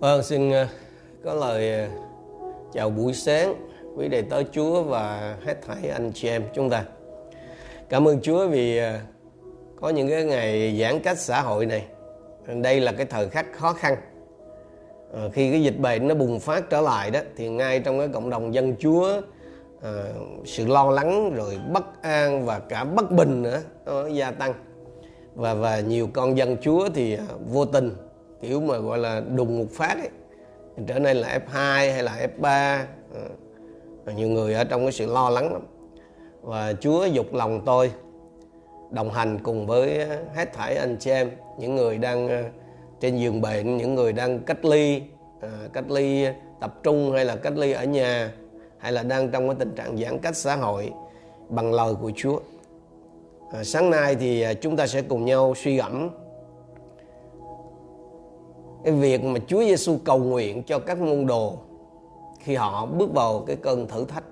Vâng, xin ờ, có lời ờ, chào buổi sáng quý đệ tớ Chúa và hết thảy anh chị em chúng ta. Cảm ơn Chúa vì ờ, có những cái ngày giãn cách xã hội này. Đây là cái thời khắc khó khăn. Khi cái dịch bệnh nó bùng phát trở lại đó thì ngay trong cái cộng đồng dân Chúa à, sự lo lắng rồi bất an và cả bất bình nữa nó gia tăng và và nhiều con dân Chúa thì vô tình kiểu mà gọi là đùng một phát ấy. Trở nên là F2 hay là F3 à, ờ. nhiều người ở trong cái sự lo lắng lắm. Và Chúa dục lòng tôi đồng hành cùng với hết thảy anh chị em những người đang ờ, trên giường bệnh những người đang cách ly à, cách ly tập trung hay là cách ly ở nhà hay là đang trong cái tình trạng giãn cách xã hội bằng lời của Chúa. À, sáng nay thì chúng ta sẽ cùng nhau suy gẫm cái việc mà Chúa Giêsu cầu nguyện cho các môn đồ khi họ bước vào cái cơn thử thách.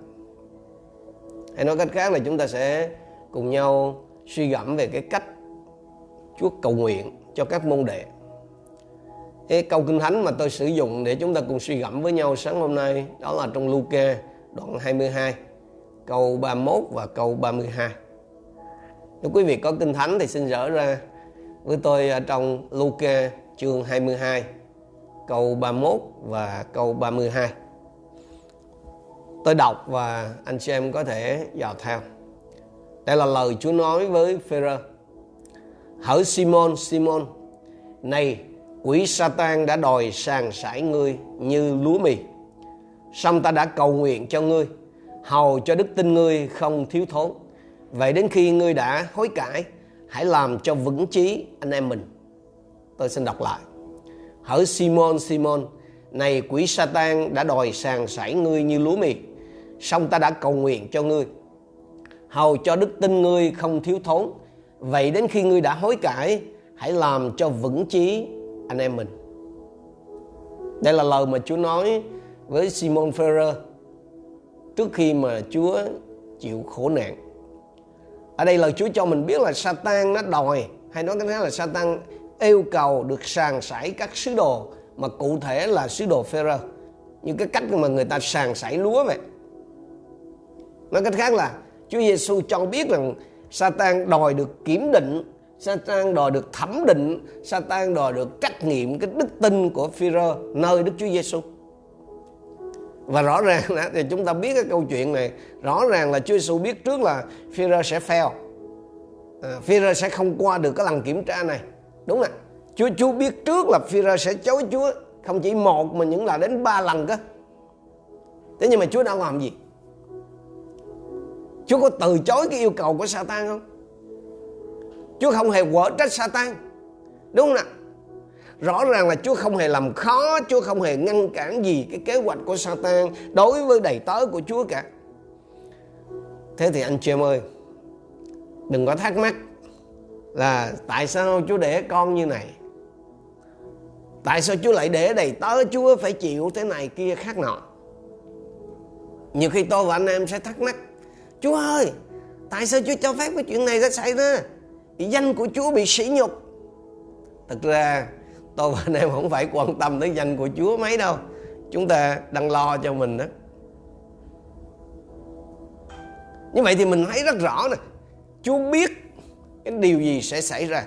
Hay nói cách khác là chúng ta sẽ cùng nhau suy gẫm về cái cách Chúa cầu nguyện cho các môn đệ. Cái câu kinh thánh mà tôi sử dụng để chúng ta cùng suy gẫm với nhau sáng hôm nay đó là trong Luca đoạn 22 câu 31 và câu 32. Nếu quý vị, có kinh thánh thì xin dở ra với tôi trong Luca chương 22 câu 31 và câu 32. Tôi đọc và anh chị em có thể dò theo. Đây là lời Chúa nói với Phêrô. Hỡi Simon, Simon, này quỷ Satan đã đòi sàng sải ngươi như lúa mì. Xong ta đã cầu nguyện cho ngươi, hầu cho đức tin ngươi không thiếu thốn. Vậy đến khi ngươi đã hối cải, hãy làm cho vững chí anh em mình. Tôi xin đọc lại. Hỡi Simon, Simon, này quỷ Satan đã đòi sàng sảy ngươi như lúa mì. Xong ta đã cầu nguyện cho ngươi. Hầu cho đức tin ngươi không thiếu thốn. Vậy đến khi ngươi đã hối cải, hãy làm cho vững chí anh em mình. Đây là lời mà Chúa nói với Simon Ferrer trước khi mà Chúa chịu khổ nạn ở đây lời Chúa cho mình biết là Satan nó đòi hay nói cái khác là Satan yêu cầu được sàng sảy các sứ đồ mà cụ thể là sứ đồ Phêrô. Như cái cách mà người ta sàng sảy lúa vậy. Nói cách khác là Chúa Giêsu cho biết rằng Satan đòi được kiểm định Satan đòi được thẩm định Satan đòi được trách nhiệm cái đức tin của Phêrô nơi Đức Chúa Giêsu và rõ ràng là thì chúng ta biết cái câu chuyện này rõ ràng là Chúa Giêsu biết trước là Phi-rơ sẽ fail. À, Phi-rơ sẽ không qua được cái lần kiểm tra này đúng không Chúa Chúa biết trước là phi sẽ chối Chúa. Không chỉ một mà những là đến ba lần cơ. Thế nhưng mà Chúa đã làm gì? Chúa có từ chối cái yêu cầu của Satan không? Chúa không hề quở trách Satan. Đúng không nào rõ ràng là Chúa không hề làm khó, Chúa không hề ngăn cản gì cái kế hoạch của Satan đối với đầy tớ của Chúa cả. Thế thì anh chị em ơi, đừng có thắc mắc là tại sao Chúa để con như này? Tại sao Chúa lại để đầy tớ? Chúa phải chịu thế này kia khác nọ. Nhiều khi tôi và anh em sẽ thắc mắc, Chúa ơi, tại sao Chúa cho phép cái chuyện này ra xảy ra? Danh của Chúa bị sỉ nhục. Thật ra, tôi và anh em không phải quan tâm tới danh của Chúa mấy đâu. Chúng ta đang lo cho mình đó. Như vậy thì mình thấy rất rõ nè. Chúa biết cái điều gì sẽ xảy ra?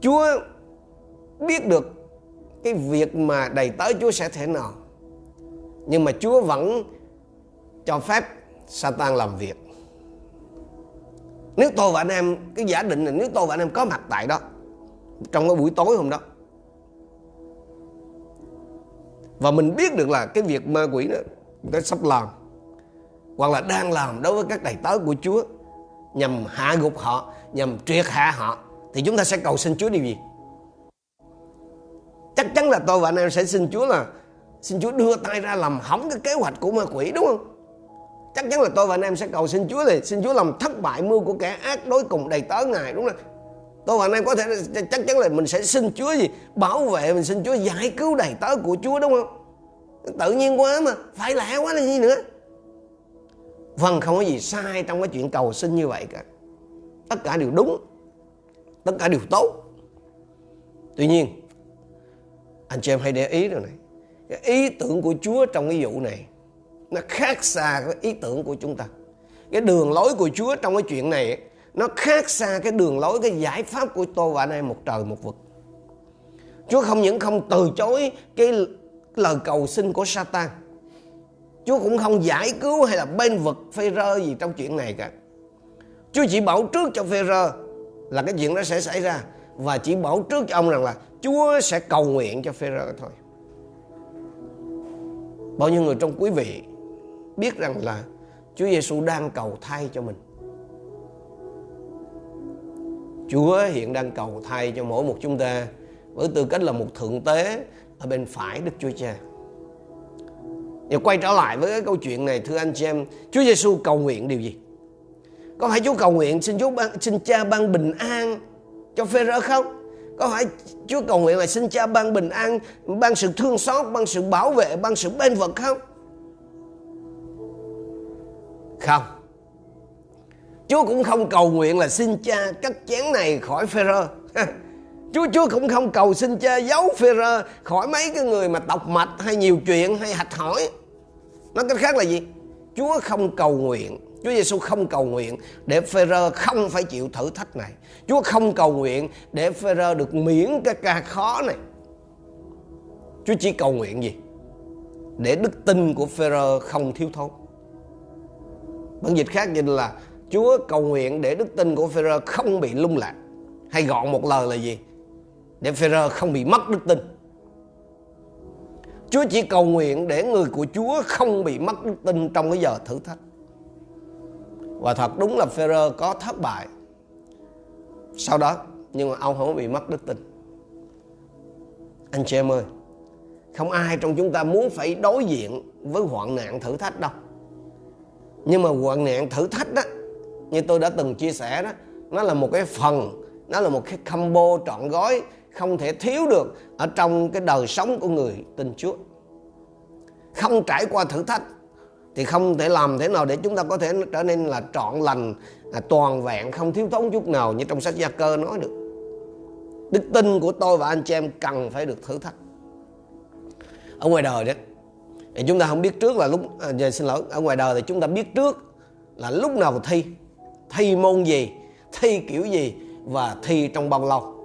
Chúa biết được cái việc mà đầy tới Chúa sẽ thế nào. Nhưng mà Chúa vẫn cho phép Satan làm việc. Nếu tôi và anh em, cái giả định là nếu tôi và anh em có mặt tại đó, trong cái buổi tối hôm đó, và mình biết được là cái việc ma quỷ đó nó sắp làm, hoặc là đang làm đối với các đầy tớ của Chúa nhằm hạ gục họ, nhằm triệt hạ họ, thì chúng ta sẽ cầu xin Chúa điều gì? Chắc chắn là tôi và anh em sẽ xin Chúa là, xin Chúa đưa tay ra làm hỏng cái kế hoạch của ma quỷ, đúng không? Chắc chắn là tôi và anh em sẽ cầu xin Chúa thì xin Chúa làm thất bại mưu của kẻ ác đối cùng đầy tớ ngài, đúng không? Tôi và anh em có thể chắc chắn là mình sẽ xin Chúa gì? Bảo vệ, mình xin Chúa giải cứu đầy tớ của Chúa, đúng không? Tự nhiên quá mà, phải lẽ quá là gì nữa? Vâng không có gì sai trong cái chuyện cầu xin như vậy cả. Tất cả đều đúng, tất cả đều tốt. Tuy nhiên, anh chị em hãy để ý rồi này, cái ý tưởng của Chúa trong cái vụ này, nó khác xa cái ý tưởng của chúng ta. Cái đường lối của Chúa trong cái chuyện này, nó khác xa cái đường lối, cái giải pháp của tôi và anh em một trời một vực. Chúa không những không từ chối cái lời cầu xin của Satan Chúa cũng không giải cứu hay là bên vực phê rơ gì trong chuyện này cả. Chúa chỉ bảo trước cho phê rơ là cái chuyện đó sẽ xảy ra và chỉ bảo trước cho ông rằng là Chúa sẽ cầu nguyện cho phê rơ thôi. Bao nhiêu người trong quý vị biết rằng là Chúa Giêsu đang cầu thay cho mình. Chúa hiện đang cầu thay cho mỗi một chúng ta với tư cách là một thượng tế ở bên phải Đức Chúa Cha. Và quay trở lại với cái câu chuyện này thưa anh chị em, Chúa Giêsu cầu nguyện điều gì? Có phải Chúa cầu nguyện xin Chúa ban, xin Cha ban bình an cho Phêrô không? Có phải Chúa cầu nguyện là xin Cha ban bình an, ban sự thương xót, ban sự bảo vệ, ban sự bên vực không? Không. Chúa cũng không cầu nguyện là xin Cha cắt chén này khỏi Phêrô. Chúa Chúa cũng không cầu xin cha giấu Phêrô khỏi mấy cái người mà tọc mạch hay nhiều chuyện hay hạch hỏi. Nói cách khác là gì? Chúa không cầu nguyện Chúa Giêsu không cầu nguyện để Phêrô không phải chịu thử thách này. Chúa không cầu nguyện để Phêrô được miễn cái ca khó này. Chúa chỉ cầu nguyện gì? Để đức tin của Phêrô không thiếu thốn. Bản dịch khác dịch là Chúa cầu nguyện để đức tin của Phêrô không bị lung lạc. Hay gọn một lời là gì? để Phêrô không bị mất đức tin. Chúa chỉ cầu nguyện để người của Chúa không bị mất đức tin trong cái giờ thử thách. Và thật đúng là Phêrô có thất bại. Sau đó nhưng mà ông không bị mất đức tin. Anh chị em ơi, không ai trong chúng ta muốn phải đối diện với hoạn nạn thử thách đâu. Nhưng mà hoạn nạn thử thách đó, như tôi đã từng chia sẻ đó, nó là một cái phần, nó là một cái combo trọn gói không thể thiếu được ở trong cái đời sống của người tin Chúa. Không trải qua thử thách thì không thể làm thế nào để chúng ta có thể trở nên là trọn lành, là toàn vẹn, không thiếu thốn chút nào như trong sách Gia Cơ nói được. Đức tin của tôi và anh chị em cần phải được thử thách. Ở ngoài đời đó, thì chúng ta không biết trước là lúc à, xin lỗi ở ngoài đời thì chúng ta biết trước là lúc nào thi thi môn gì thi kiểu gì và thi trong bao lâu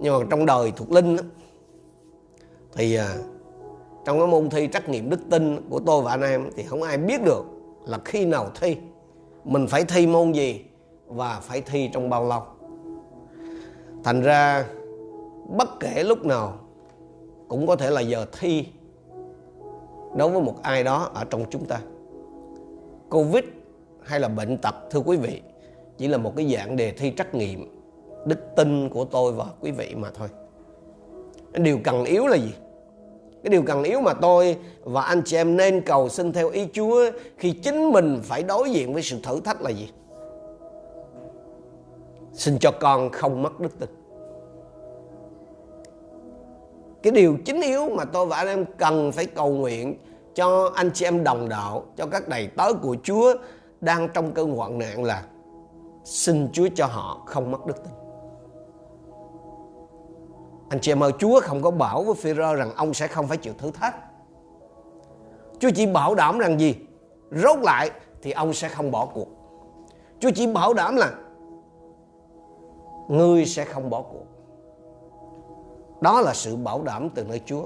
nhưng mà trong đời thuộc linh đó, thì à, trong cái môn thi trắc nghiệm đức tin của tôi và anh em thì không ai biết được là khi nào thi mình phải thi môn gì và phải thi trong bao lâu. Thành ra bất kể lúc nào cũng có thể là giờ thi đối với một ai đó ở trong chúng ta. Covid hay là bệnh tật thưa quý vị chỉ là một cái dạng đề thi trắc nghiệm đức tin của tôi và quý vị mà thôi điều cần yếu là gì cái điều cần yếu mà tôi và anh chị em nên cầu xin theo ý Chúa khi chính mình phải đối diện với sự thử thách là gì? Xin cho con không mất đức tin. Cái điều chính yếu mà tôi và anh em cần phải cầu nguyện cho anh chị em đồng đạo, cho các đầy tớ của Chúa đang trong cơn hoạn nạn là xin Chúa cho họ không mất đức tin. Anh chị em ơi, Chúa không có bảo với Phêrô rằng ông sẽ không phải chịu thử thách. Chúa chỉ bảo đảm rằng gì? Rốt lại thì ông sẽ không bỏ cuộc. Chúa chỉ bảo đảm là ngươi sẽ không bỏ cuộc. Đó là sự bảo đảm từ nơi Chúa.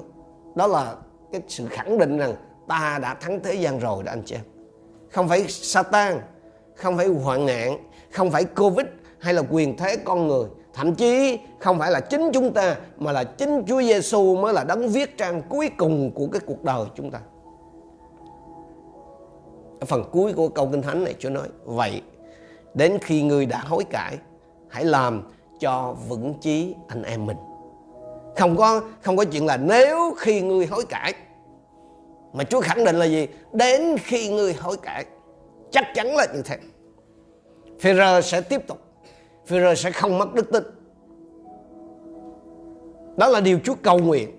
Đó là cái sự khẳng định rằng ta đã thắng thế gian rồi đó anh chị em. Không phải Satan, không phải hoạn nạn, không phải Covid hay là quyền thế con người thậm chí không phải là chính chúng ta, mà là chính Chúa Giêsu mới là đấng viết trang cuối cùng của cái cuộc đời chúng ta. Ở phần cuối của câu kinh thánh này Chúa nói, vậy đến khi ngươi đã hối cải, hãy làm cho vững chí anh em mình. Không có không có chuyện là nếu khi ngươi hối cải, mà Chúa khẳng định là gì? Đến khi ngươi hối cải, chắc chắn là như thế. Phêrô sẽ tiếp tục Führer sẽ không mất đức tin. Đó là điều Chúa cầu nguyện.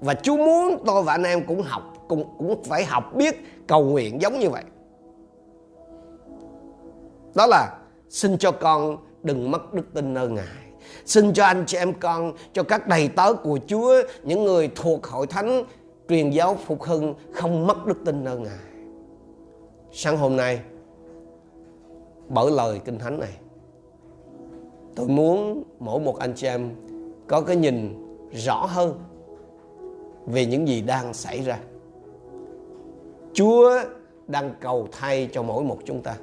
Và Chúa muốn tôi và anh em cũng học cũng cũng phải học biết cầu nguyện giống như vậy. Đó là xin cho con đừng mất đức tin nơi Ngài. Xin cho anh chị em con, cho các đầy tớ của Chúa, những người thuộc hội thánh truyền giáo phục hưng không mất đức tin nơi Ngài. Sáng hôm nay, bởi lời Kinh Thánh này, tôi muốn mỗi một anh chị em có cái nhìn rõ hơn về những gì đang xảy ra. Chúa đang cầu thay cho mỗi một chúng ta.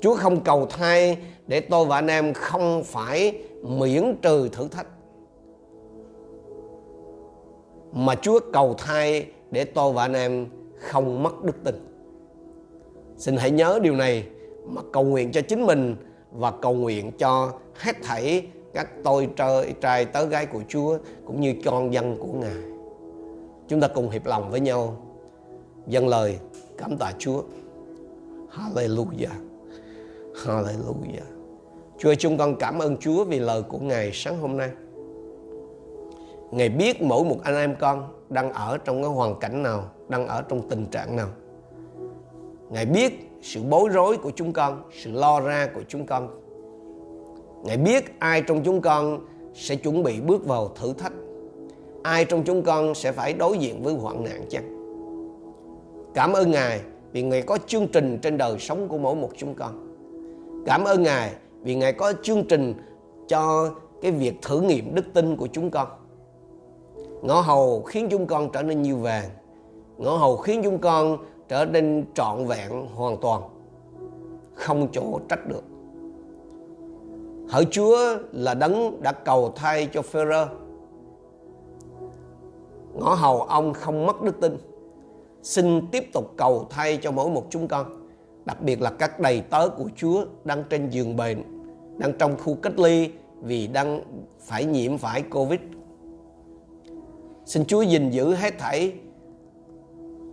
Chúa không cầu thay để tôi và anh em không phải miễn trừ thử thách. Mà Chúa cầu thay để tôi và anh em không mất đức tin. Xin hãy nhớ điều này mà cầu nguyện cho chính mình và cầu nguyện cho hết thảy các tôi trai, trai tớ gái của Chúa cũng như con dân của Ngài. Chúng ta cùng hiệp lòng với nhau dâng lời cảm tạ Chúa. Hallelujah. Hallelujah. Chúa chúng con cảm ơn Chúa vì lời của Ngài sáng hôm nay. Ngài biết mỗi một anh em con đang ở trong cái hoàn cảnh nào, đang ở trong tình trạng nào. Ngài biết sự bối rối của chúng con, sự lo ra của chúng con. Ngài biết ai trong chúng con sẽ chuẩn bị bước vào thử thách. Ai trong chúng con sẽ phải đối diện với hoạn nạn chăng? Cảm ơn Ngài vì Ngài có chương trình trên đời sống của mỗi một chúng con. Cảm ơn Ngài vì Ngài có chương trình cho cái việc thử nghiệm đức tin của chúng con. Ngõ hầu khiến chúng con trở nên như vàng. Ngõ hầu khiến chúng con trở nên trọn vẹn hoàn toàn. Không chỗ trách được. Hỡi Chúa là đấng đã cầu thay cho Phêrô. Ngõ hầu ông không mất đức tin. Xin tiếp tục cầu thay cho mỗi một chúng con đặc biệt là các đầy tớ của Chúa đang trên giường bệnh, đang trong khu cách ly vì đang phải nhiễm phải Covid. Xin Chúa gìn giữ hết thảy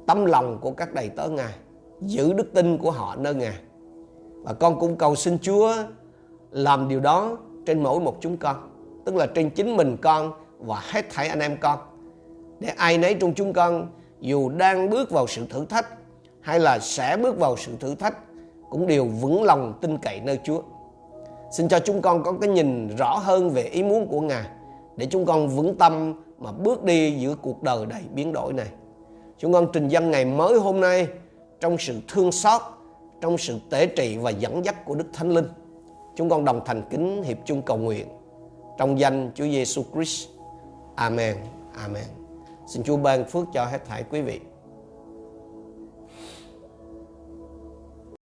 tâm lòng của các đầy tớ Ngài, giữ đức tin của họ nơi Ngài. Và con cũng cầu xin Chúa làm điều đó trên mỗi một chúng con, tức là trên chính mình con và hết thảy anh em con. Để ai nấy trong chúng con dù đang bước vào sự thử thách hay là sẽ bước vào sự thử thách cũng đều vững lòng tin cậy nơi Chúa. Xin cho chúng con có cái nhìn rõ hơn về ý muốn của Ngài để chúng con vững tâm mà bước đi giữa cuộc đời đầy biến đổi này. Chúng con trình dân ngày mới hôm nay trong sự thương xót, trong sự tế trị và dẫn dắt của Đức Thánh Linh. Chúng con đồng thành kính hiệp chung cầu nguyện trong danh Chúa Giêsu Christ. Amen. Amen. Xin Chúa ban phước cho hết thảy quý vị.